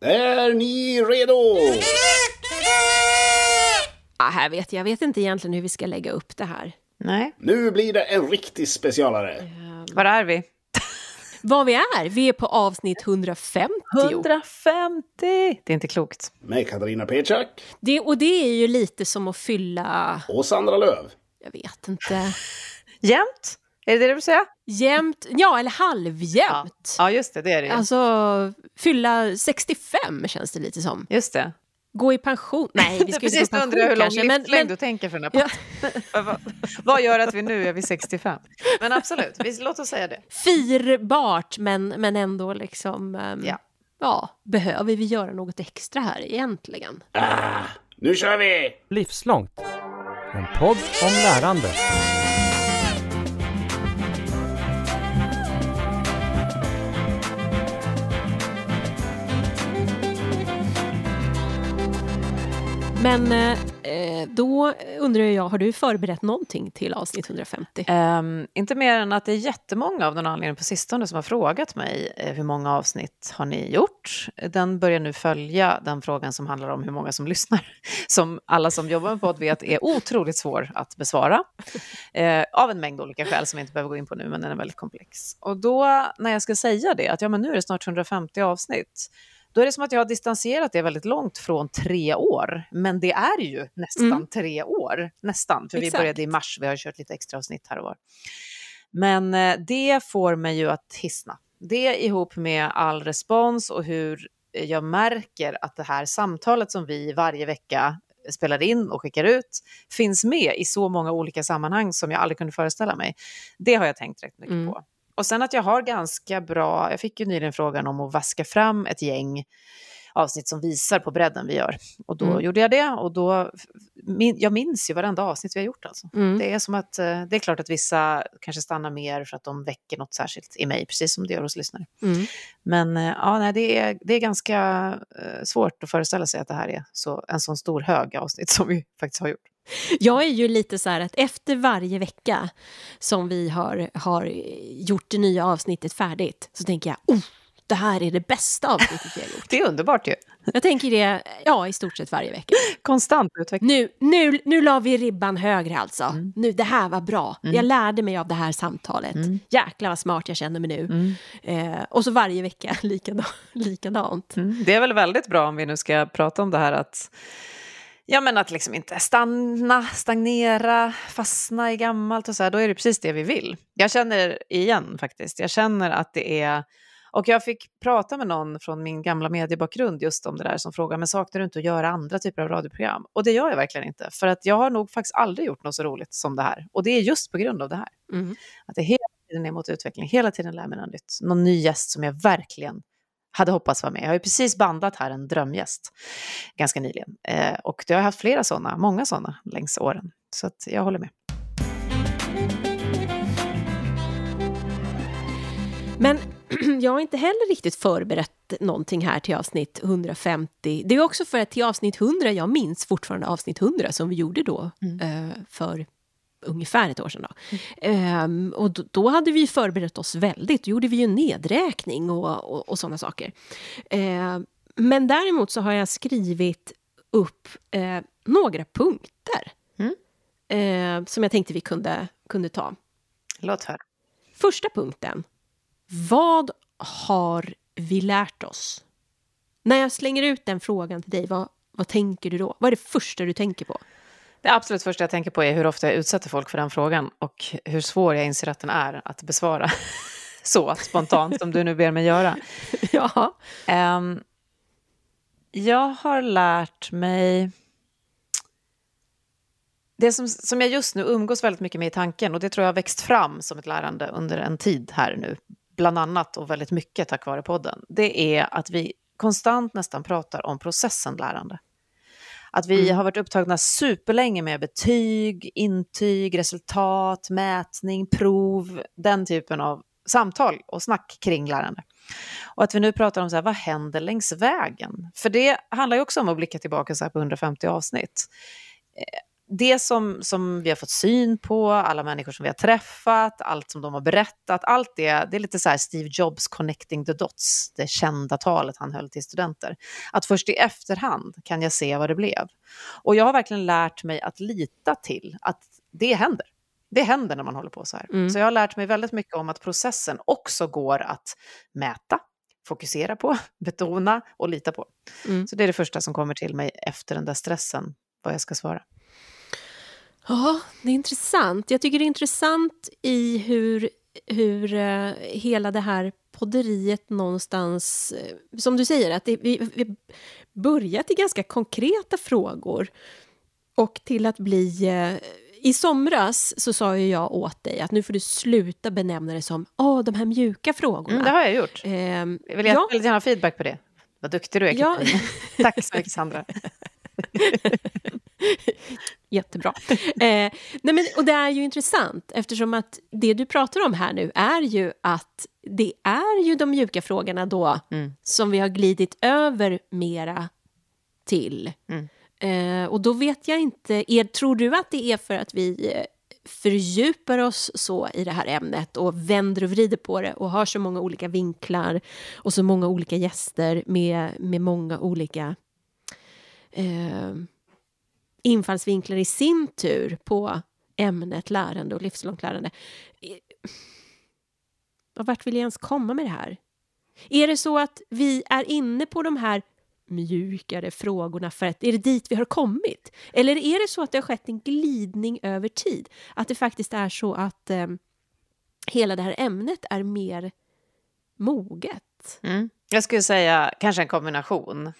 Är ni redo? Ja, här vet jag, jag vet inte egentligen hur vi ska lägga upp det här. Nej. Nu blir det en riktig specialare. Var är vi? Vad vi är? Vi är på avsnitt 150. 150! Det är inte klokt. Med Katarina Peczak Det, och det är ju lite som att fylla, och Sandra Löv. jag vet inte, Jämnt? Är det det du vill säga? jämnt, ja eller halvjämnt. Ja, just det. Det är det ju. Alltså, fylla 65 känns det lite som. Just det. Gå i pension. Nej, vi ska inte gå i Precis, pension undrar hur lång kanske. Men, livslängd men, du tänker för den här podden. vad, gör att vi nu är vid 65? Men absolut, vi, låt oss säga det. firbart, men, men ändå liksom... ehm, Ja. ja, behöver vi göra något extra här egentligen? Ah, nu kör vi! Livslångt. En podd om lärande. Men eh, då undrar jag, har du förberett någonting till avsnitt 150? Um, ehm, inte mer än att det är jättemånga av någon anledning på sistone som har frågat mig eh, hur många avsnitt har ni gjort? Den börjar nu följa den frågan som handlar om hur många som lyssnar. Som alla som jobbar med podd vet är otroligt svår att besvara. Eh, av en mängd olika skäl som vi inte behöver gå in på nu, men den är väldigt komplex. Och då när jag ska säga det, att ja, men nu är det snart 150 avsnitt, då är det som att jag har distanserat det väldigt långt från tre år. Men det är ju nästan Mm. tre år. Nästan, för vi Exakt. började i mars. Vi har kört lite extra avsnitt här och var. Men eh, det får mig ju att hisna. Det ihop med all respons och hur jag märker att det här samtalet som vi varje vecka spelar in och skickar ut finns med i så många olika sammanhang som jag aldrig kunde föreställa mig. Det har jag tänkt rätt mycket Mm. på. Och sen att jag har ganska bra, jag fick ju nyligen frågan om att vaska fram ett gäng avsnitt som visar på bredden vi gör. Och då Mm. gjorde jag det och då, min, jag minns ju varenda avsnitt vi har gjort alltså. Mm. Det är som att, eh, det är klart att vissa kanske stannar mer för att de väcker något särskilt i mig, precis som det gör hos lyssnare. Mm. Men eh, ja, nej, det, är, det är ganska eh, svårt att föreställa sig att det här är så, en sån stor hög avsnitt som vi faktiskt har gjort. Jag är ju lite så här att efter varje vecka som vi har, har gjort det nya avsnittet färdigt så tänker jag, oh, det här är det bästa avsnittet har gjort. Det är underbart ju. Jag tänker det, ja, i stort sett varje vecka. Konstant utveckling. Nu, nu, nu la vi ribban högre alltså. Mm. Nu, det här var bra. Jag lärde mig av det här samtalet. Mm. Jäklar vad smart jag känner mig nu. Eh, och så varje vecka likadant. likadant. Mm. Det är väl väldigt bra om vi nu ska prata om det här att Ja men att liksom inte stanna, stagnera, fastna i gammalt och så här, då är det precis det vi vill. Jag känner igen faktiskt, jag känner att det är och jag fick prata med någon från min gamla mediebakgrund just om det där som frågar, men saknar du inte att göra andra typer av radioprogram? Och det gör jag verkligen inte, för att jag har nog faktiskt aldrig gjort något så roligt som det här. Och det är just på grund av det här. Mm. Att det hela tiden är mot utveckling, hela tiden lär mig något nytt. Någon ny gäst som jag verkligen hade hoppats vara med. Jag har ju precis bandat här en drömgäst ganska nyligen. Eh, och jag har haft flera sådana, många sådana längs åren. Så att jag håller med. Men jag har inte heller riktigt förberett någonting här till avsnitt 150. Det är också för att till avsnitt 100, jag minns fortfarande avsnitt 100 som vi gjorde då eh, för ungefär ett år sedan. Då. Ehm, och då, då hade vi förberett oss väldigt, då gjorde vi ju nedräkning och, och, och sådana saker. Ehm, men däremot så har jag skrivit upp eh, några punkter Mm. eh, som jag tänkte vi kunde, kunde ta. Låt höra. Första punkten. Vad har vi lärt oss? När jag slänger ut den frågan till dig, vad, vad tänker du då? Vad är det första du tänker på? Det absolut första jag tänker på är hur ofta jag utsätter folk för den frågan och hur svår jag inser att den är att besvara så spontant som du nu ber mig göra. ja. Ehm, jag har lärt mig det som, som jag just nu umgås väldigt mycket med i tanken och det tror jag har växt fram som ett lärande under en tid här nu, bland annat och väldigt mycket tack vare podden, det är att vi konstant nästan pratar om processen lärande. Att vi har varit upptagna superlänge med betyg, intyg, resultat, mätning, prov, den typen av samtal och snack kring lärande. Och att vi nu pratar om så här, vad händer längs vägen? För det handlar ju också om att blicka tillbaka så här på 150 avsnitt. Det som, som vi har fått syn på, alla människor som vi har träffat, allt som de har berättat, allt det, det är lite så Steve Jobs connecting the dots, det kända talet han höll till studenter. Att först i efterhand kan jag se vad det blev. Och jag har verkligen lärt mig att lita till att det händer. Det händer när man håller på så här. Mm. Så jag har lärt mig väldigt mycket om att processen också går att mäta, fokusera på, betona och lita på. Mm. Så det är det första som kommer till mig efter den där stressen, vad jag ska svara. Ja, det är intressant. Jag tycker det är intressant i hur, hur eh, hela det här podderiet någonstans... Eh, som du säger, att det, vi, vi börjat i ganska konkreta frågor och till att bli... Eh, I somras så sa ju jag åt dig att nu får du sluta benämna det som Åh, de här mjuka frågorna. Mm, det har jag gjort. Ehm, Jag vill ja, väldigt gärna ha feedback på det. Vad duktig du är, Ja. Tack så mycket, Sandra. Jättebra. eh, nej men, och det är ju intressant eftersom att det du pratar om här nu är ju att det är ju de mjuka frågorna då Mm. som vi har glidit över mera till. Mm. Eh, och då vet jag inte, är, tror du att det är för att vi eh, fördjupar oss så i det här ämnet och vänder och vrider på det och har så många olika vinklar och så många olika gäster med, med många olika eh, infallsvinklar i sin tur på ämnet lärande och livslångt lärande. Och vart vill jag ens komma med det här? Är det så att vi är inne på de här mjukare frågorna för att är det dit vi har kommit? Eller är det så att det har skett en glidning över tid? Att det faktiskt är så att eh, hela det här ämnet är mer moget? Mm. Jag skulle säga kanske en kombination.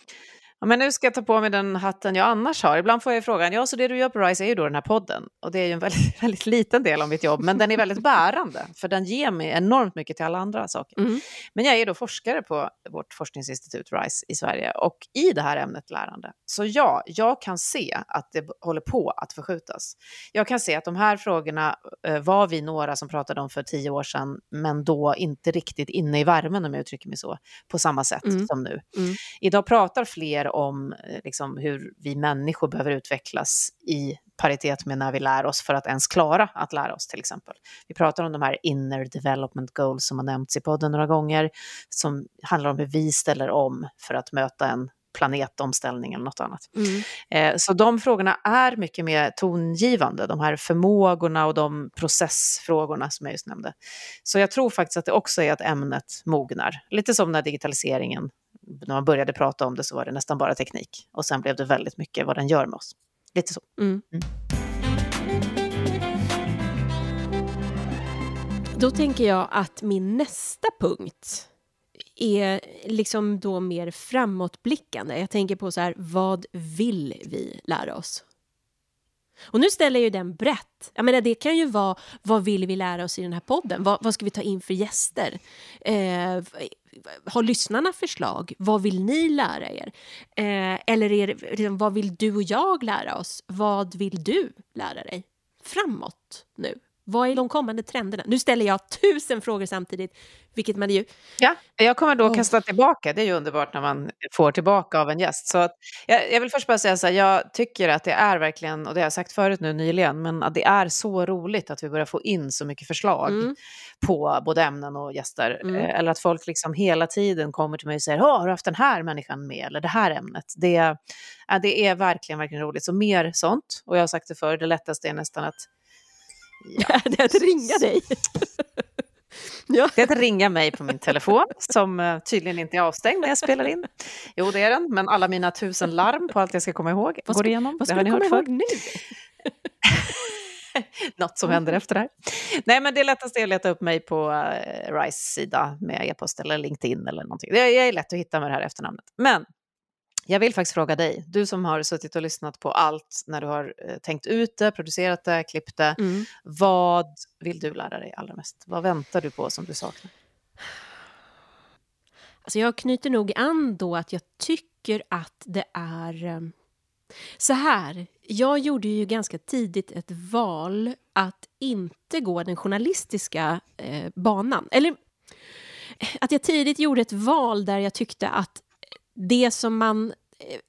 Ja, men nu ska jag ta på mig den hatten jag annars har. Ibland får jag frågan, ja så det du gör på RISE är ju då den här podden. Och det är ju en väldigt, väldigt liten del av mitt jobb, men den är väldigt bärande. För den ger mig enormt mycket till alla andra saker. Mm. Men jag är då forskare på vårt forskningsinstitut RISE i Sverige och i det här ämnet lärande. Så ja, jag kan se att det håller på att förskjutas. Jag kan se att de här frågorna eh, var vi några som pratade om för tio år sedan, men då inte riktigt inne i värmen om jag uttrycker mig så, på samma sätt Mm. som nu. Mm. Idag pratar fler om eh, liksom, hur vi människor behöver utvecklas i paritet med när vi lär oss för att ens klara att lära oss till exempel. Vi pratar om de här inner development goals som har nämnts i podden några gånger, som handlar om hur vi ställer om för att möta en planetomställning eller något annat. Mm. Eh, så de frågorna är mycket mer tongivande, de här förmågorna och de processfrågorna som jag just nämnde. Så jag tror faktiskt att det också är att ämnet mognar. Lite som när digitaliseringen, när man började prata om det så var det nästan bara teknik. Och sen blev det väldigt mycket vad den gör med oss. Lite så. Mm. Mm. Då tänker jag att min nästa punkt är liksom då mer framåtblickande. Jag tänker på så här, vad vill vi lära oss? Och nu ställer jag ju den brett. Jag menar, det kan ju vara, vad vill vi lära oss i den här podden? Vad, vad ska vi ta in för gäster? Eh, har lyssnarna förslag? Vad vill ni lära er? Eh, eller är det, liksom, vad vill du och jag lära oss? Vad vill du lära dig? Framåt nu. Vad är de kommande trenderna? Nu ställer jag tusen frågor samtidigt, vilket man ju... Ja, jag kommer då kasta tillbaka. Det är ju underbart när man får tillbaka av en gäst. Så att, jag, jag vill först bara säga så här, jag tycker att det är verkligen, och det har jag sagt förut nu nyligen, men att det är så roligt att vi börjar få in så mycket förslag Mm. på både ämnen och gäster. Mm. Eh, Eller att folk liksom hela tiden kommer till mig och säger, "Åh, har du haft den här människan med? Eller det här ämnet. Det, ja, det är verkligen, verkligen roligt. Så mer sånt. Och jag har sagt det förr, det lättaste är nästan att Ja. det är att ringa dig. ja. Det är att ringa mig på min telefon, som eh, tydligen inte är avstängd när jag spelar in. Jo, det är den, men alla mina tusen larm på allt jag ska komma ihåg Vad går ska- igenom. Vad Det ska har du ni komma hört ihåg nu? Något som händer efter det här. Nej, men det lättaste är att leta upp mig på uh, RISE sida med e-post eller LinkedIn eller någonting. Det är, det är lätt att hitta med det här efternamnet. Men jag vill faktiskt fråga dig, du som har suttit och lyssnat på allt när du har eh, tänkt ut det, producerat det, klippt det. Mm. Vad vill du lära dig allra mest? Vad väntar du på som du saknar? Alltså jag knyter nog an då att jag tycker att det är... eh, Så här, jag gjorde ju ganska tidigt ett val att inte gå den journalistiska eh, banan. Eller eh, att jag tidigt gjorde ett val där jag tyckte att det som man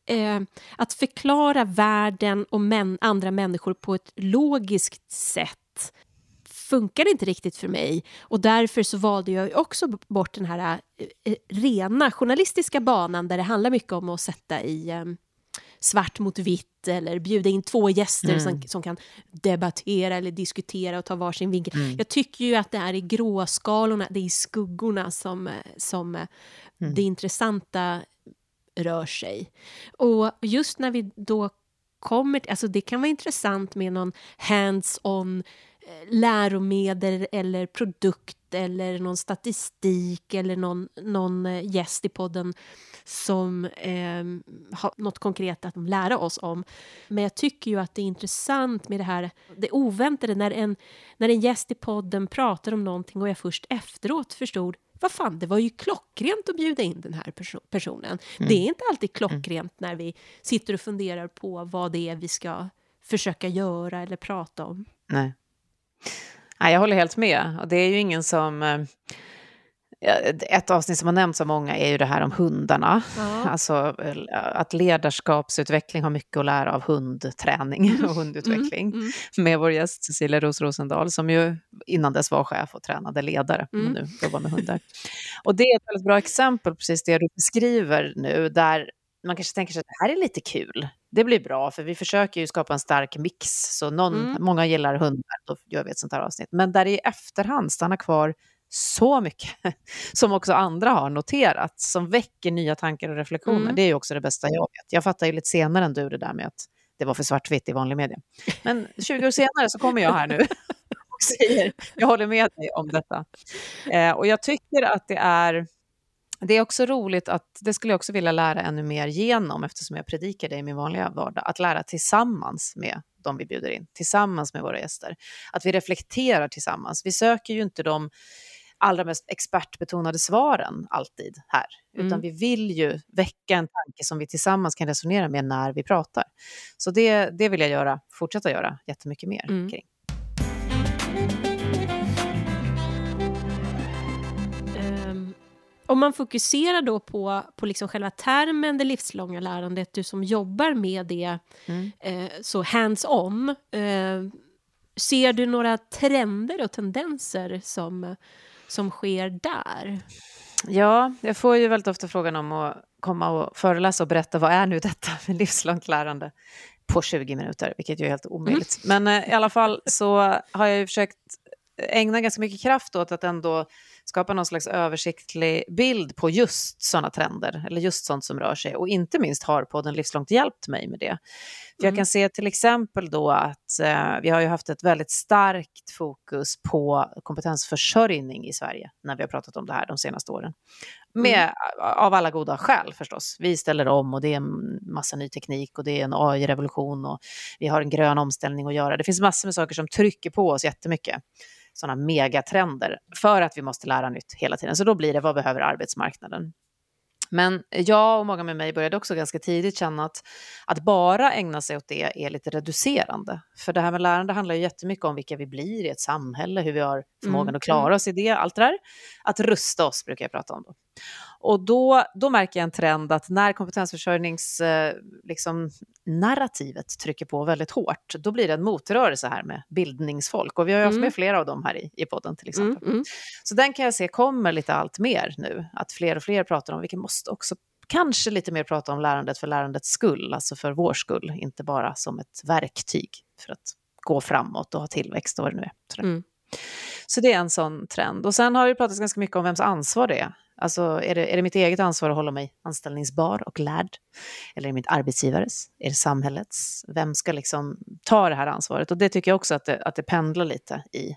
eh, att förklara världen och män, andra människor på ett logiskt sätt funkar inte riktigt för mig. Och därför så valde jag också bort den här eh, rena journalistiska banan där det handlar mycket om att sätta i eh, svart mot vitt eller bjuda in två gäster mm. som, som kan debattera eller diskutera och ta varsin vinkel. Mm. Jag tycker ju att det är i gråskalorna, det är i skuggorna som, som mm. det intressanta rör sig. Och just när vi då kommer, alltså det kan vara intressant med någon hands-on eh, läromedel eller produkt eller någon statistik eller någon, någon eh, gäst i podden som eh, har något konkret att lära oss om. Men jag tycker ju att det är intressant med det här det oväntade när en, när en gäst i podden pratar om någonting och jag först efteråt förstod vad fan, det var ju klockrent att bjuda in den här perso personen. Mm. Det är inte alltid klockrent när vi sitter och funderar på vad det är vi ska försöka göra eller prata om. Nej. Nej, jag håller helt med. Och det är ju ingen som... Ett avsnitt som har nämnts av många är ju det här om hundarna. Ja. Alltså att ledarskapsutveckling har mycket att lära av hundträning och hundutveckling. Mm, mm. Med vår gäst Cecilia Ros Rosendahl som ju innan dess var chef och tränade ledare mm. och nu jobbar med hundar. Och det är ett väldigt bra exempel, precis det du beskriver nu, där man kanske tänker sig att det här är lite kul. Det blir bra, för vi försöker ju skapa en stark mix. Så någon, mm. många gillar hundar, då gör vi ett sånt här avsnitt. Men där i efterhand stannar kvar så mycket som också andra har noterat, som väcker nya tankar och reflektioner. Mm. Det är ju också det bästa jag vet. Jag fattar ju lite senare än du det där med att det var för svartvitt i vanlig media. Men 20 år senare så kommer jag här nu och säger, jag håller med dig om detta. Eh, och jag tycker att det är det är också roligt att, det skulle jag också vilja lära ännu mer genom, eftersom jag predikar det i min vanliga vardag, att lära tillsammans med de vi bjuder in, tillsammans med våra gäster. Att vi reflekterar tillsammans. Vi söker ju inte de allra mest expertbetonade svaren alltid här, mm. utan vi vill ju väcka en tanke som vi tillsammans kan resonera med när vi pratar. Så det, det vill jag göra, fortsätta göra jättemycket mer mm. kring. Om man fokuserar då på, på liksom själva termen det livslånga lärandet, du som jobbar med det mm. eh, så hands-on, eh, ser du några trender och tendenser som, som sker där? Ja, jag får ju väldigt ofta frågan om att komma och föreläsa och berätta vad är nu detta med livslångt lärande på 20 minuter, vilket ju är helt omöjligt. Mm. Men eh, i alla fall så har jag ju försökt ägna ganska mycket kraft åt att ändå skapa någon slags översiktlig bild på just sådana trender, eller just sånt som rör sig. Och inte minst har podden Livslångt hjälpt mig med det. För jag mm. kan se till exempel då att eh, vi har ju haft ett väldigt starkt fokus på kompetensförsörjning i Sverige när vi har pratat om det här de senaste åren. Med, mm. Av alla goda skäl förstås. Vi ställer om och det är en massa ny teknik och det är en AI-revolution och vi har en grön omställning att göra. Det finns massor med saker som trycker på oss jättemycket sådana megatrender för att vi måste lära nytt hela tiden. Så då blir det vad behöver arbetsmarknaden? Men jag och många med mig började också ganska tidigt känna att, att bara ägna sig åt det är lite reducerande. För det här med lärande handlar ju jättemycket om vilka vi blir i ett samhälle, hur vi har förmågan mm. att klara mm. oss i det, allt det där. Att rusta oss brukar jag prata om. Då. Och då, då märker jag en trend att när kompetensförsörjningsnarrativet eh, liksom, trycker på väldigt hårt, då blir det en motrörelse här med bildningsfolk. Och vi har ju haft mm. med flera av dem här i, i podden till mm, exempel. Mm, Så den kan jag se kommer lite allt mer nu, att fler och fler pratar om, vilket måste också kanske lite mer prata om lärandet för lärandets skull, alltså för vår skull, inte bara som ett verktyg för att gå framåt och ha tillväxt och vad det nu är. Mm. Så det är en sån trend. Och sen har det pratats ganska mycket om vems ansvar det är. Alltså är det, är det mitt eget ansvar att hålla mig anställningsbar och lärd? Eller är det mitt arbetsgivares? Är det samhällets? Vem ska liksom ta det här ansvaret? Och det tycker jag också att det, att det pendlar lite i.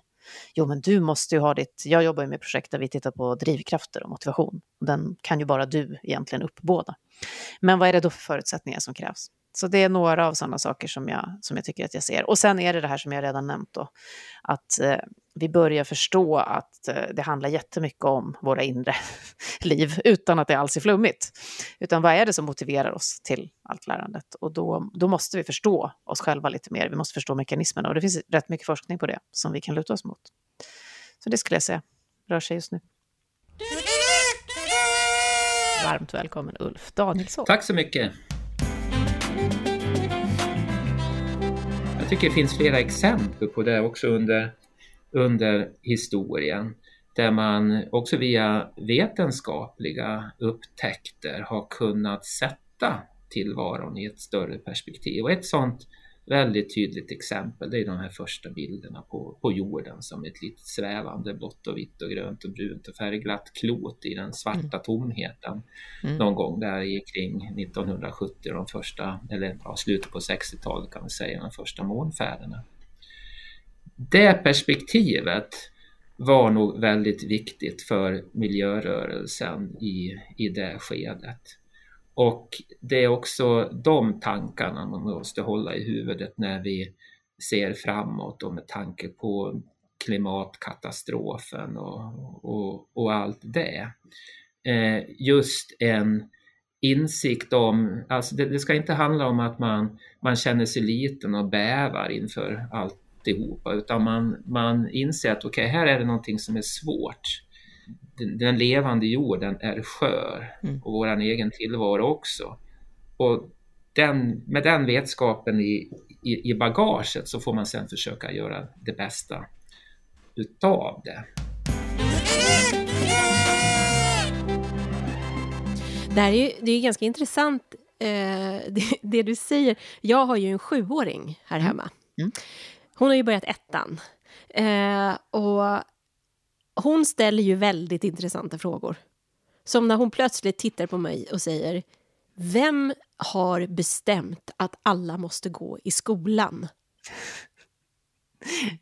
Jo, men du måste ju ha ditt... Jag jobbar ju med projekt där vi tittar på drivkrafter och motivation. Den kan ju bara du egentligen uppbåda. Men vad är det då för förutsättningar som krävs? Så det är några av sådana saker som jag, som jag tycker att jag ser. Och sen är det det här som jag redan nämnt då, att eh, vi börjar förstå att eh, det handlar jättemycket om våra inre liv, utan att det alls är flummigt. Utan vad är det som motiverar oss till allt lärandet? Och då, då måste vi förstå oss själva lite mer, vi måste förstå mekanismerna. Och det finns rätt mycket forskning på det som vi kan luta oss mot. Så det skulle jag säga rör sig just nu. Varmt välkommen Ulf Danielsson. Tack så mycket. Tycker det finns flera exempel på det också under, under historien där man också via vetenskapliga upptäckter har kunnat sätta tillvaron i ett större perspektiv. Och ett sådant väldigt tydligt exempel det är de här första bilderna på, på jorden som ett litet svävande blått och vitt och grönt och brunt och färgglatt klot i den svarta mm. tomheten mm. någon gång där kring 1970 de första, eller ja, slutet på 60-talet kan vi säga, de första månfärderna. Det perspektivet var nog väldigt viktigt för miljörörelsen i, i det skedet. Och det är också de tankarna man måste hålla i huvudet när vi ser framåt och med tanke på klimatkatastrofen och, och, och allt det. Eh, just en insikt om, alltså det, det, ska inte handla om att man, man känner sig liten och bävar inför alltihopa utan man, man inser att okej, okay, här är det någonting som är svårt den, den levande jorden är skör mm. och vår egen tillvaro också. Och den, med den vetskapen i, i, i, bagaget så får man sen försöka göra det bästa utav det. Det här är ju det är ganska intressant eh, det, det, du säger. Jag har ju en sjuåring här mm. hemma. Mm. Hon har ju börjat ettan. Eh, och hon ställer ju väldigt intressanta frågor. Som när hon plötsligt tittar på mig och säger Vem har bestämt att alla måste gå i skolan?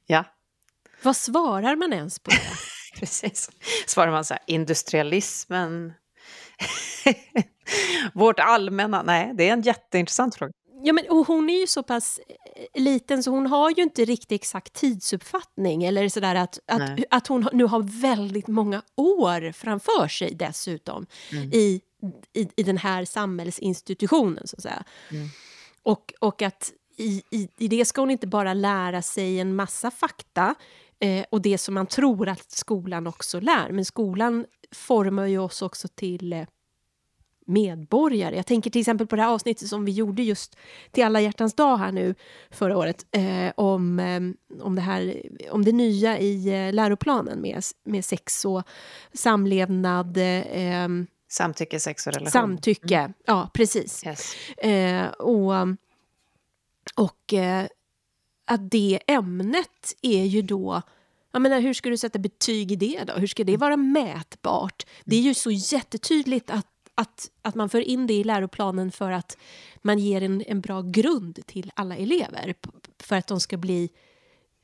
Ja. Vad svarar man ens på det? Precis. Svarar man så här, industrialismen, vårt allmänna... Nej, det är en jätteintressant fråga. Ja, men, och hon är ju så pass liten så hon har ju inte riktigt exakt tidsuppfattning eller sådär att, att, att hon nu har väldigt många år framför sig dessutom mm. i, i, i den här samhällsinstitutionen så att säga. Mm. Och, och att i, i, i det ska hon inte bara lära sig en massa fakta eh, och det som man tror att skolan också lär, men skolan formar ju oss också till eh, medborgare. Jag tänker till exempel på det här avsnittet som vi gjorde just till alla hjärtans dag här nu förra året eh, om, eh, om, det här, om det nya i eh, läroplanen med, med sex och samlevnad. Eh, Samtycke, sex och relation. Samtycke, mm. ja precis. Yes. Eh, och och eh, att det ämnet är ju då jag menar, hur ska du sätta betyg i det då? Hur ska det vara mätbart? Det är ju så jättetydligt att att, att man för in det i läroplanen för att man ger en, en bra grund till alla elever för att de ska bli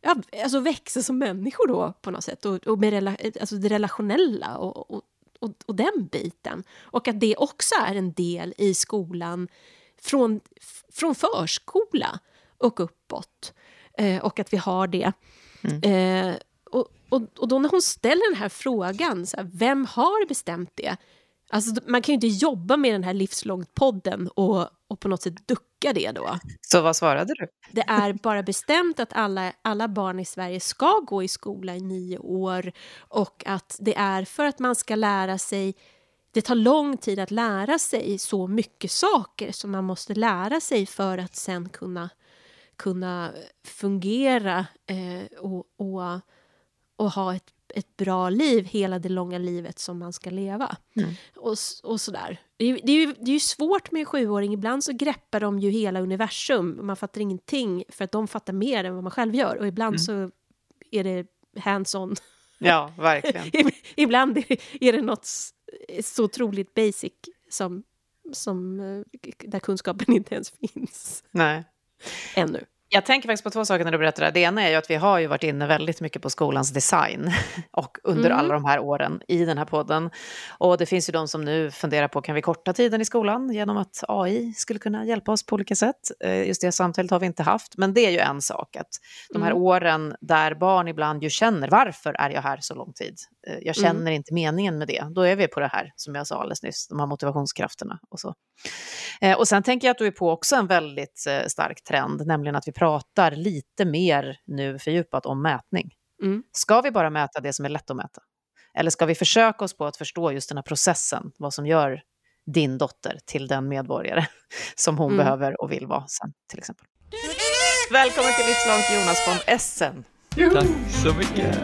ja, alltså växa som människor då på något sätt och, och med rela, alltså det relationella och, och, och, och, den biten. Och att det också är en del i skolan från, från förskola och uppåt. Eh, och att vi har det. Mm. Eh, och, och, och då när hon ställer den här frågan, så här, vem har bestämt det? Alltså, man kan ju inte jobba med den här livslångt-podden och, och på något sätt ducka det då. Så vad svarade du? Det är bara bestämt att alla, alla barn i Sverige ska gå i skola i nio år och att det är för att man ska lära sig det tar lång tid att lära sig så mycket saker som man måste lära sig för att sen kunna, kunna fungera eh, och, och, och ha ett ett bra liv hela det långa livet som man ska leva. Mm. Och, och sådär. Det är, det, är ju, det är ju svårt med en sjuåring. Ibland så greppar de ju hela universum. Man fattar ingenting för att de fattar mer än vad man själv gör. Och ibland mm. så är det hands-on. Ja, verkligen. ibland är det något så otroligt basic som, som eh, där kunskapen inte ens finns. Nej. Ännu. Jag tänker faktiskt på två saker när du berättar det. Det ena är ju att vi har ju varit inne väldigt mycket på skolans design och under mm. alla de här åren i den här podden. Och det finns ju de som nu funderar på, kan vi korta tiden i skolan genom att AI skulle kunna hjälpa oss på olika sätt? Eh, just det samtalet har vi inte haft, men det är ju en sak att de här mm. åren där barn ibland ju känner, varför är jag här så lång tid? Eh, jag mm. känner mm. inte meningen med det. Då är vi på det här, som jag sa alldeles nyss, de här motivationskrafterna och så. Eh, och sen tänker jag att du är på också en väldigt stark trend, nämligen att vi pratar lite mer nu fördjupat om mätning. Mm. Ska vi bara mäta det som är lätt att mäta? Eller ska vi försöka oss på att förstå just den här processen, vad som gör din dotter till den medborgare som hon mm. behöver och vill vara sen, till exempel? Välkommen till Livslångt Jonas von Essen. Tack så mycket.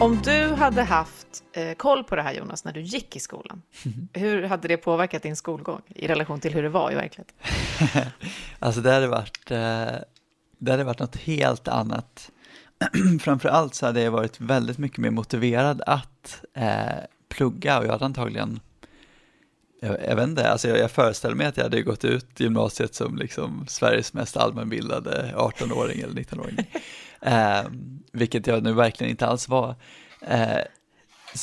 Om du hade haft eh, koll på det här Jonas när du gick i skolan, hur hade det påverkat din skolgång i relation till hur det var i verkligheten? alltså det hade varit, eh, det hade varit något helt annat. Framför allt så hade jag varit väldigt mycket mer motiverad att eh, plugga och jag hade antagligen jag, jag vet inte, alltså jag, jag föreställer mig att jag hade gått ut gymnasiet som liksom Sveriges mest allmänbildade 18-åring eller 19-åring. eh, vilket jag nu verkligen inte alls var. Eh,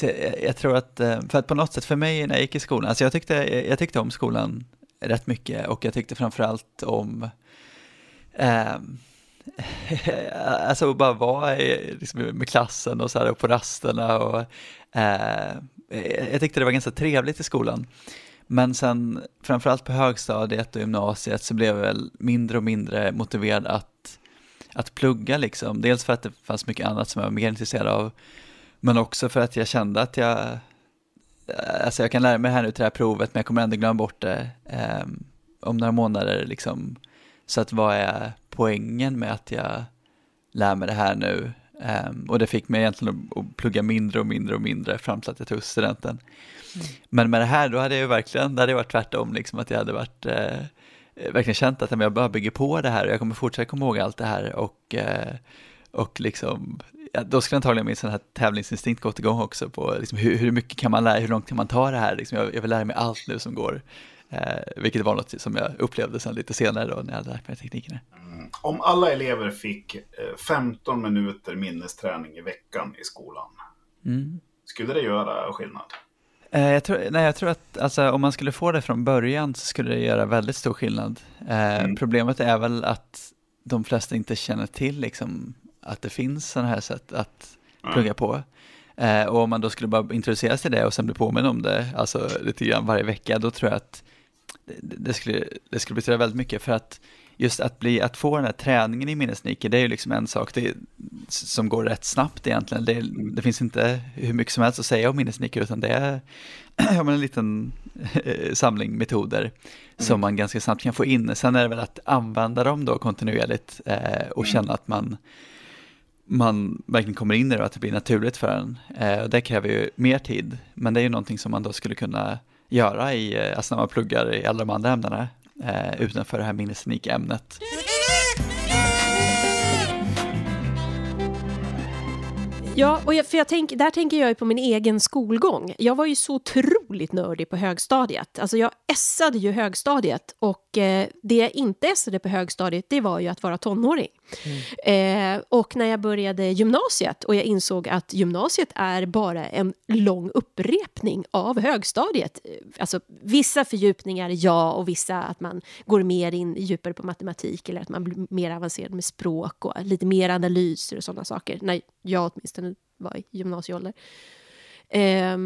jag, jag, tror att, eh, för att på något sätt för mig när jag gick i skolan, alltså jag tyckte, jag, tyckte om skolan rätt mycket och jag tyckte framförallt om eh, alltså bara vara i, liksom, med klassen och så här och på rasterna och eh, jag tyckte det var ganska trevligt i skolan. Men sen framförallt på högstadiet och gymnasiet så blev jag väl mindre och mindre motiverad att, att plugga liksom. Dels för att det fanns mycket annat som jag var mer intresserad av, men också för att jag kände att jag, alltså jag kan lära mig här nu till det här provet men jag kommer ändå glömma bort det eh, om några månader liksom. Så att vad är poängen med att jag lär mig det här nu? Um, och det fick mig egentligen att, att plugga mindre och mindre och mindre fram till att jag tog studenten. Mm. Men med det här då hade jag ju verkligen, det hade varit tvärtom, liksom att jag hade varit eh, verkligen känt att jag bara bygger på det här och jag kommer fortsätta komma ihåg allt det här och, eh, och liksom, ja, då skulle antagligen min sån här tävlingsinstinkt gått igång också på liksom, hur, hur mycket kan man lära, hur långt kan man ta det här, liksom, jag, jag vill lära mig allt nu som går. Eh, vilket var något som jag upplevde sen lite senare då när jag hade lärt mig teknikerna. Mm. Om alla elever fick 15 eh, minuter minnesträning i veckan i skolan, mm. skulle det göra skillnad? Eh, jag tror, nej, jag tror att alltså, om man skulle få det från början så skulle det göra väldigt stor skillnad. Eh, mm. Problemet är väl att de flesta inte känner till liksom, att det finns sådana här sätt att mm. plugga på. Eh, och om man då skulle bara introduceras till det och sen bli påminn om det, alltså lite grann varje vecka, då tror jag att det, det skulle, det skulle betyda väldigt mycket för att just att, bli, att få den här träningen i minnesniker, det är ju liksom en sak det, som går rätt snabbt egentligen. Det, det, finns inte hur mycket som helst att säga om minnesniker, utan det är ja, en liten eh, samling metoder mm. som man ganska snabbt kan få in. Sen är det väl att använda dem då kontinuerligt eh, och mm. känna att man man verkligen kommer in i det och att det blir naturligt för en. Eh, det kräver ju mer tid, men det är ju någonting som man då skulle kunna göra i, eh, alltså när man pluggar i alla de andra ämnena eh, utanför det här minnesteknikämnet. Ja, och jag, för jag tänk, där tänker jag ju på min egen skolgång. Jag var ju så otroligt nördig på högstadiet. Alltså jag essade ju högstadiet och eh, det jag inte essade på högstadiet det var ju att vara tonåring. Mm. Eh, och när jag började gymnasiet och jag insåg att gymnasiet är bara en lång upprepning av högstadiet. Alltså vissa fördjupningar, ja, och vissa att man går mer in djupare på matematik eller att man blir mer avancerad med språk och lite mer analyser och sådana saker. När jag åtminstone var i gymnasieålder. Eh,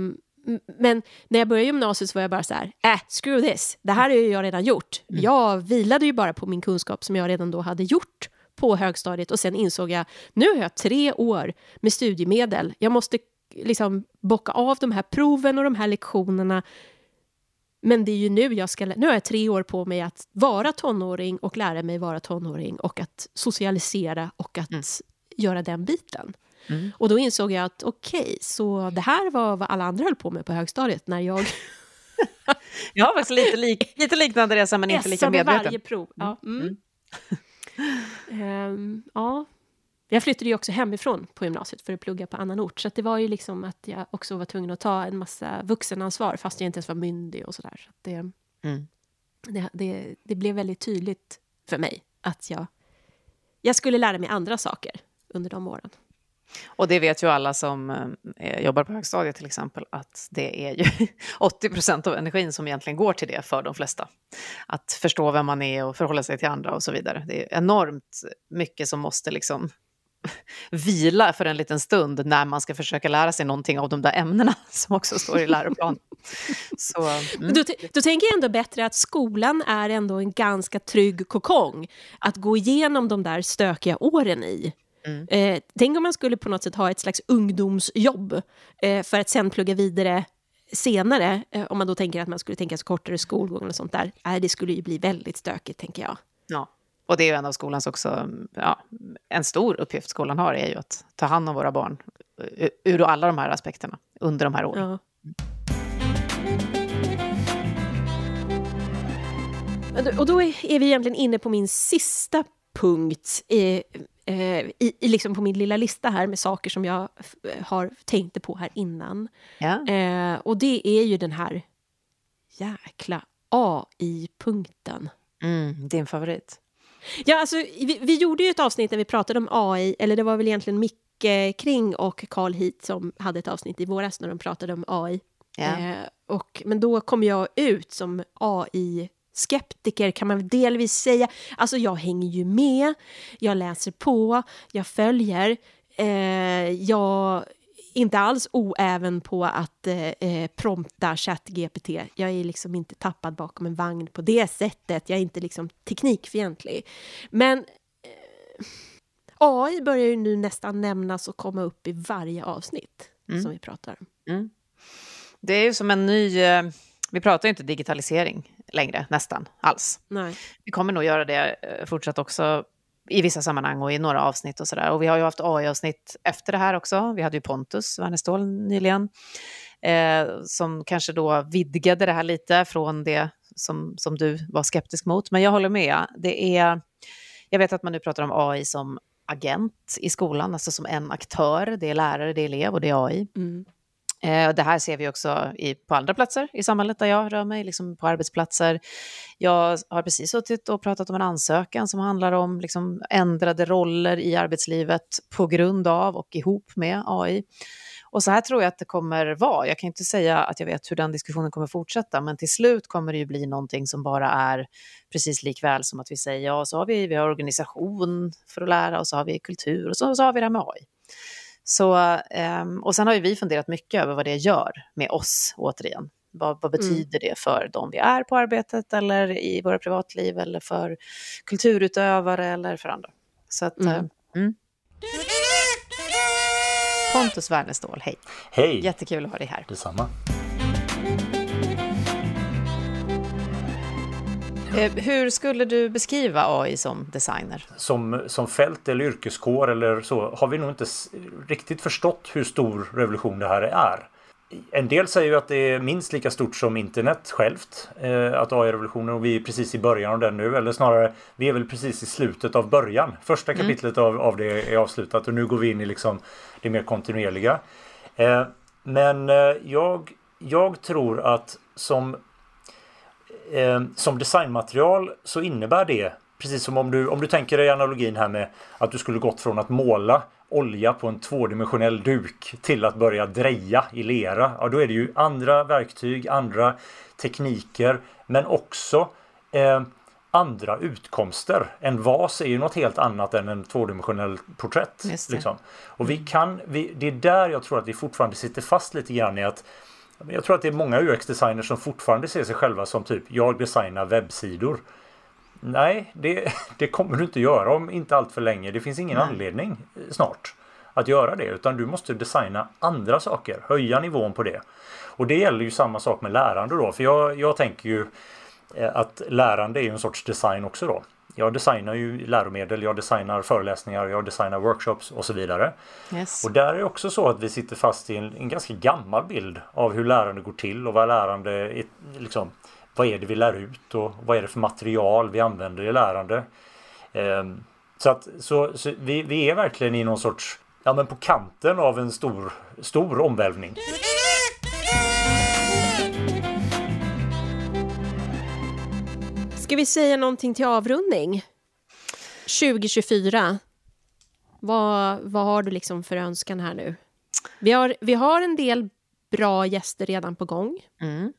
men när jag började gymnasiet så var jag bara så här, äh, screw this, det här har jag redan gjort. Mm. Jag vilade ju bara på min kunskap som jag redan då hade gjort på högstadiet och sen insåg jag, nu har jag tre år med studiemedel, jag måste liksom bocka av de här proven och de här lektionerna. Men det är ju nu jag ska, nu har jag tre år på mig att vara tonåring och lära mig vara tonåring och att socialisera och att mm. göra den biten. Mm. Och då insåg jag att okej, okay, så det här var vad alla andra höll på med på högstadiet när jag... jag har faktiskt lite, lik, lite liknande resa men inte lika medveten. varje prov. Ja. Mm. Um, ja. Jag flyttade ju också hemifrån på gymnasiet för att plugga på annan ort. Så det var ju liksom att jag också var tvungen att ta en massa vuxenansvar fast jag inte ens var myndig och sådär. Så det, mm. det, det, det, blev väldigt tydligt för mig att jag, jag skulle lära mig andra saker under de åren. Och det vet ju alla som eh, eh, jobbar på högstadiet till exempel, att det är ju 80 procent av energin som egentligen går till det för de flesta. Att förstå vem man är och förhålla sig till andra och så vidare. Det är enormt mycket som måste liksom vila för en liten stund när man ska försöka lära sig någonting av de där ämnena som också står i läroplanen. Så, mm. då, då tänker jag ändå bättre att skolan är ändå en ganska trygg kokong att gå igenom de där stökiga åren i. Mm. Eh, tänk om man skulle på något sätt ha ett slags ungdomsjobb eh, för att sen plugga vidare senare, eh, om man då tänker att man skulle tänka sig kortare skolgång eller sånt där. Eh, det skulle ju bli väldigt stökigt, tänker jag. Ja, och det är ju en av skolans också, ja, en stor uppgift skolan har är ju att ta hand om våra barn ur alla de här aspekterna under de här åren. Ja. Och då är vi egentligen inne på min sista punkt i, eh, i, i, liksom på min lilla lista här med saker som jag har tänkt på här innan. Ja. Eh, och det är ju den här jäkla AI-punkten. Mm, din favorit. Ja, alltså, vi, vi, gjorde ju ett avsnitt där vi pratade om AI, eller det var väl egentligen Micke Kring och Carl Hit som hade ett avsnitt i våras när de pratade om AI. Ja. Eh, och, men då kom jag ut som AI skeptiker kan man delvis säga. Alltså jag hänger ju med, jag läser på, jag följer. Eh, jag är inte alls oäven på att eh, eh prompta ChatGPT. Jag är liksom inte tappad bakom en vagn på det sättet. Jag är inte liksom teknikfientlig. Men eh, AI börjar ju nu nästan nämnas och komma upp i varje avsnitt mm. som vi pratar om. Mm. Det är ju som en ny... Eh, vi pratar ju inte digitalisering längre, nästan alls. Nej. Vi kommer nog göra det eh, fortsatt också i vissa sammanhang och i några avsnitt och sådär. Och vi har ju haft AI-avsnitt efter det här också. Vi hade ju Pontus Wernestål nyligen, eh, som kanske då vidgade det här lite från det som, som du var skeptisk mot. Men jag håller med. Det är, jag vet att man nu pratar om AI som agent i skolan, alltså som en aktör. Det är lärare, det är elev och det är AI. Mm. Eh, det här ser vi också i, på andra platser i samhället där jag rör mig, liksom på arbetsplatser. Jag har precis suttit och pratat om en ansökan som handlar om liksom ändrade roller i arbetslivet på grund av och ihop med AI. Och så här tror jag att det kommer vara. Jag kan inte säga att jag vet hur den diskussionen kommer fortsätta, men till slut kommer det ju bli någonting som bara är precis likväl som att vi säger ja, så har vi, vi har organisation för att lära och så har vi kultur och så, så har vi det här med AI. Så, ehm, och sen har ju vi funderat mycket över vad det gör med oss, återigen. Vad, vad mm. betyder mm. det för de vi är på arbetet eller i våra privatliv eller för kulturutövare eller för andra. Så att, mm. Eh, mm. Pontus Wernestål, hej. Hej. Jättekul att ha dig här. Detsamma. Hur skulle du beskriva AI som designer? Som, som fält eller yrkeskår eller så har vi nog inte riktigt förstått hur stor revolution det här är. En del säger ju att det är minst lika stort som internet självt. Eh, att AI-revolutionen och vi är precis i början av den nu. Eller snarare, vi är väl precis i slutet av början. Första mm. kapitlet mm. av, av det är avslutat och nu går vi in i liksom det mer kontinuerliga. Eh, men eh, jag, jag tror att som eh, som designmaterial så innebär det Precis som om du, om du tänker dig analogin här med att du skulle gått från att måla olja på en tvådimensionell duk till att börja dreja i lera. Ja, då är det ju andra verktyg, andra tekniker men också eh, andra utkomster. En vas är ju något helt annat än en tvådimensionell porträtt. Liksom. Och vi mm. kan, vi, det är där jag tror att vi fortfarande sitter fast lite grann i att jag tror att det är många UX-designers som fortfarande ser sig själva som typ jag designar webbsidor. Nej, det, det kommer du inte göra om inte allt för länge. Det finns ingen Nej. anledning snart att göra det utan du måste designa andra saker, höja nivån på det. Och det gäller ju samma sak med lärande då, för jag, jag tänker ju eh, att lärande är en sorts design också då. Jag designar ju läromedel, jag designar föreläsningar, jag designar workshops och så vidare. Yes. Och där är det också så att vi sitter fast i en, en, ganska gammal bild av hur lärande går till och vad lärande är, liksom, vad är det vi lär ut och vad är det för material vi använder i lärande. Ehm, så att så, så vi, vi är verkligen i någon sorts, ja men på kanten av en stor, stor omvälvning. Ska vi säga någonting till avrundning? 2024. Vad, vad har du liksom för önskan här nu? Vi har, vi har en del bra gäster redan på gång. Mm.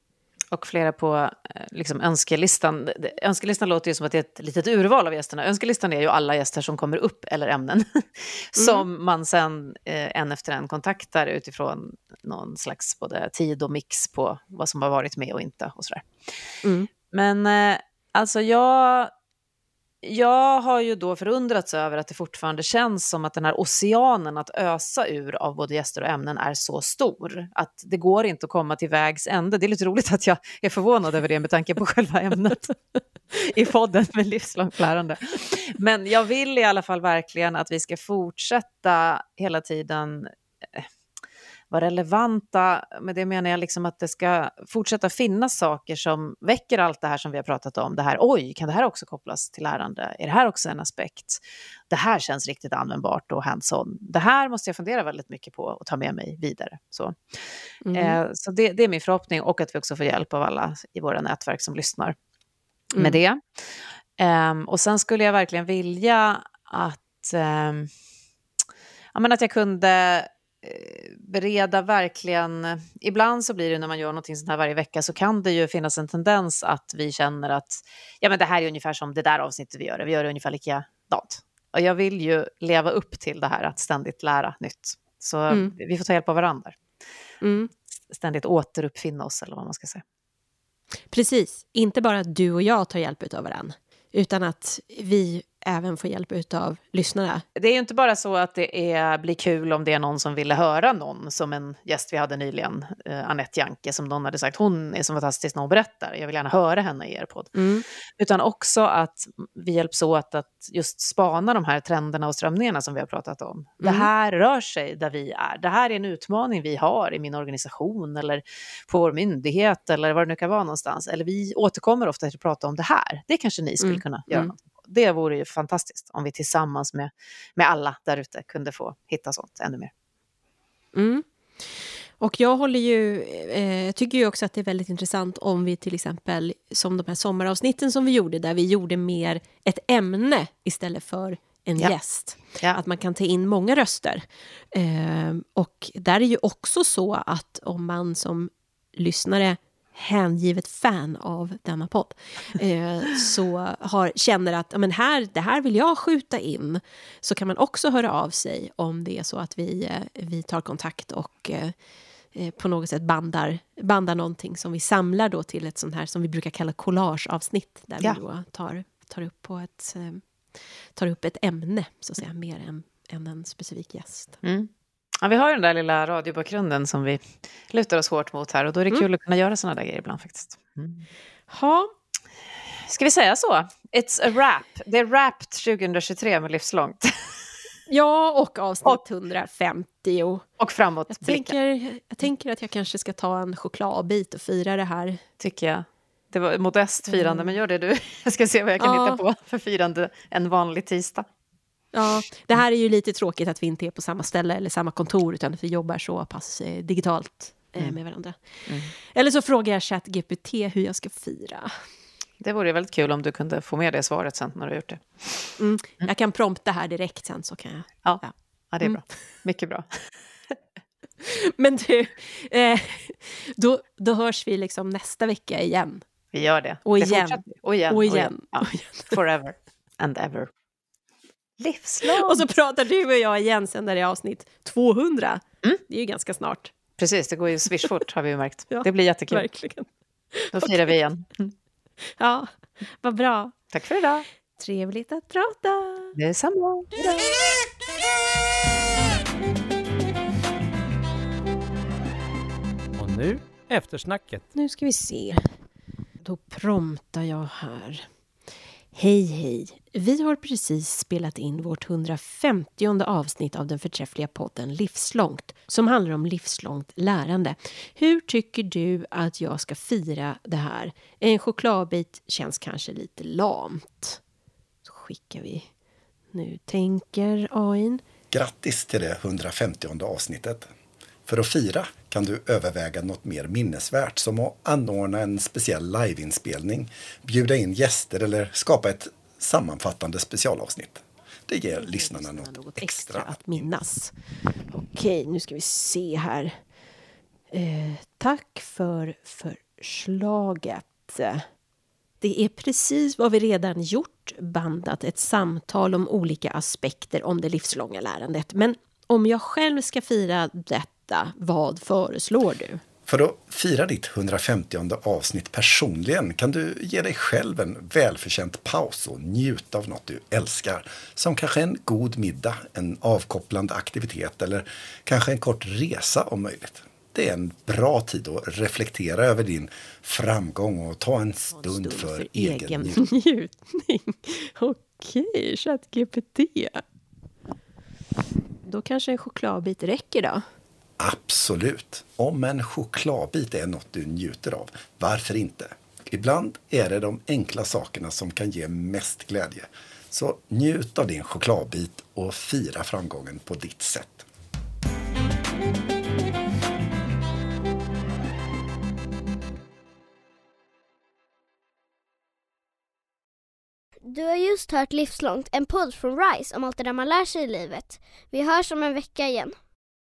Och flera på eh, liksom, önskelistan. Önskelistan låter ju som att det är ett litet urval av gästerna. Önskelistan är ju alla gäster som kommer upp, eller ämnen, som mm. man sen eh, en efter en kontaktar utifrån någon slags både tid och mix på vad som har varit med och inte och sådär. Mm. Men eh, Alltså jag, jag har ju då förundrats över att det fortfarande känns som att den här oceanen att ösa ur av både gäster och ämnen är så stor. Att det går inte att komma till vägs ände. Det är lite roligt att jag är förvånad över det med tanke på själva ämnet i podden med livslångt lärande. Men jag vill i alla fall verkligen att vi ska fortsätta hela tiden vara relevanta. Med det menar jag liksom att det ska fortsätta finnas saker som väcker allt det här som vi har pratat om. Det här, oj, kan det här också kopplas till lärande? Är det här också en aspekt? Det här känns riktigt användbart och hands-on. Det här måste jag fundera väldigt mycket på och ta med mig vidare. Så, mm. eh, så det, det, är min förhoppning och att vi också får hjälp av alla i våra nätverk som lyssnar mm. med det. Um, och sen skulle jag verkligen vilja att, um, ja, men att jag kunde bereda verkligen... Ibland så blir det när man gör någonting sånt här varje vecka så kan det ju finnas en tendens att vi känner att ja, men det här är ungefär som det där avsnittet vi gör, vi gör det ungefär likadant. Och jag vill ju leva upp till det här att ständigt lära nytt. Så mm. vi får ta hjälp av varandra. Mm. Ständigt återuppfinna oss eller vad man ska säga. Precis, inte bara att du och jag tar hjälp av varandra, utan att vi även få hjälp av lyssnarna. Det är ju inte bara så att det är, blir kul om det är någon som ville höra någon, som en gäst vi hade nyligen, eh, Anette Janke, som någon hade sagt, hon är så fantastisk när hon berättar, jag vill gärna höra henne i er podd. Mm. Utan också att vi hjälps åt att just spana de här trenderna och strömningarna som vi har pratat om. Mm. Det här rör sig där vi är, det här är en utmaning vi har i min organisation eller på vår myndighet eller vad det nu kan vara någonstans. Eller vi återkommer ofta till att prata om det här, det kanske ni skulle mm. kunna göra mm. Det vore ju fantastiskt om vi tillsammans med, med alla där ute kunde få hitta sånt ännu mer. Mm. Och jag håller ju, eh, tycker ju också att det är väldigt intressant om vi till exempel, som de här sommaravsnitten som vi gjorde, där vi gjorde mer ett ämne istället för en ja. gäst. Ja. Att man kan ta in många röster. Eh, och där är ju också så att om man som lyssnare hängivet fan av denna podd, eh, så har, känner att men här, det här vill jag skjuta in, så kan man också höra av sig om det är så att vi, eh, vi tar kontakt och eh, på något sätt bandar, bandar någonting som vi samlar då till ett sånt här som vi brukar kalla collageavsnitt, där ja. vi då tar, tar, upp på ett, tar upp ett ämne, så att säga, mer än, än en specifik gäst. Mm. Ja, vi har den där lilla radiobakgrunden som vi lutar oss hårt mot här och då är det mm. kul att kunna göra sådana där grejer ibland faktiskt. Mm. Ha. Ska vi säga så? It's a wrap. Det är wrapped 2023 med livslångt. Ja, och avsnitt och, 150. Och framåt. Jag tänker, jag tänker att jag kanske ska ta en chokladbit och fira det här. Tycker jag. Det var modest firande, mm. men gör det du. Jag ska se vad jag kan ja. hitta på för firande en vanlig tisdag. Ja, det här är ju lite tråkigt att vi inte är på samma ställe eller samma kontor utan att vi jobbar så pass eh, digitalt eh, mm. med varandra. Mm. Eller så frågar jag ChatGPT hur jag ska fira. Det vore väldigt kul om du kunde få med det svaret sen när du har gjort det. Mm. Jag kan prompta här direkt sen så kan jag. Ja, ja. ja det är bra. Mm. Mycket bra. Men du, eh, då, då hörs vi liksom nästa vecka igen. Vi gör det. Och igen. Det och igen. Och igen. Och igen. Ja. Forever and ever. Livslångt! Och så pratar du och jag igen sen när det är avsnitt 200. Mm. Det är ju ganska snart. Precis, det går ju swishfort har vi märkt. ja, det blir jättekul. Verkligen. Då firar okay. vi igen. Mm. Ja, vad bra. Tack för idag. Trevligt att prata. Detsamma. Hejdå. Och nu eftersnacket. Nu ska vi se. Då promptar jag här. Hej, hej! Vi har precis spelat in vårt 150 avsnitt av den förträffliga podden Livslångt som handlar om livslångt lärande. Hur tycker du att jag ska fira det här? En chokladbit känns kanske lite lamt. Så skickar vi. Nu tänker AIn. Grattis till det 150 avsnittet. För att fira kan du överväga något mer minnesvärt som att anordna en speciell liveinspelning, bjuda in gäster eller skapa ett sammanfattande specialavsnitt. Det ger lyssnarna något, något extra. att minnas. Okej, nu ska vi se här. Eh, tack för förslaget. Det är precis vad vi redan gjort, bandat ett samtal om olika aspekter om det livslånga lärandet. Men om jag själv ska fira detta, vad föreslår du? För att fira ditt 150 avsnitt personligen kan du ge dig själv en välförtjänt paus och njuta av något du älskar. Som kanske en god middag, en avkopplande aktivitet eller kanske en kort resa om möjligt. Det är en bra tid att reflektera över din framgång och ta en stund, en stund för, för, egen njutning. Okej, ChatGPT. Då kanske en chokladbit räcker då? Absolut. Om en chokladbit är något du njuter av, varför inte? Ibland är det de enkla sakerna som kan ge mest glädje. Så njut av din chokladbit och fira framgången på ditt sätt. Du har just hört Livslångt, en podd från RISE om allt det där man lär sig i livet. Vi hörs om en vecka igen.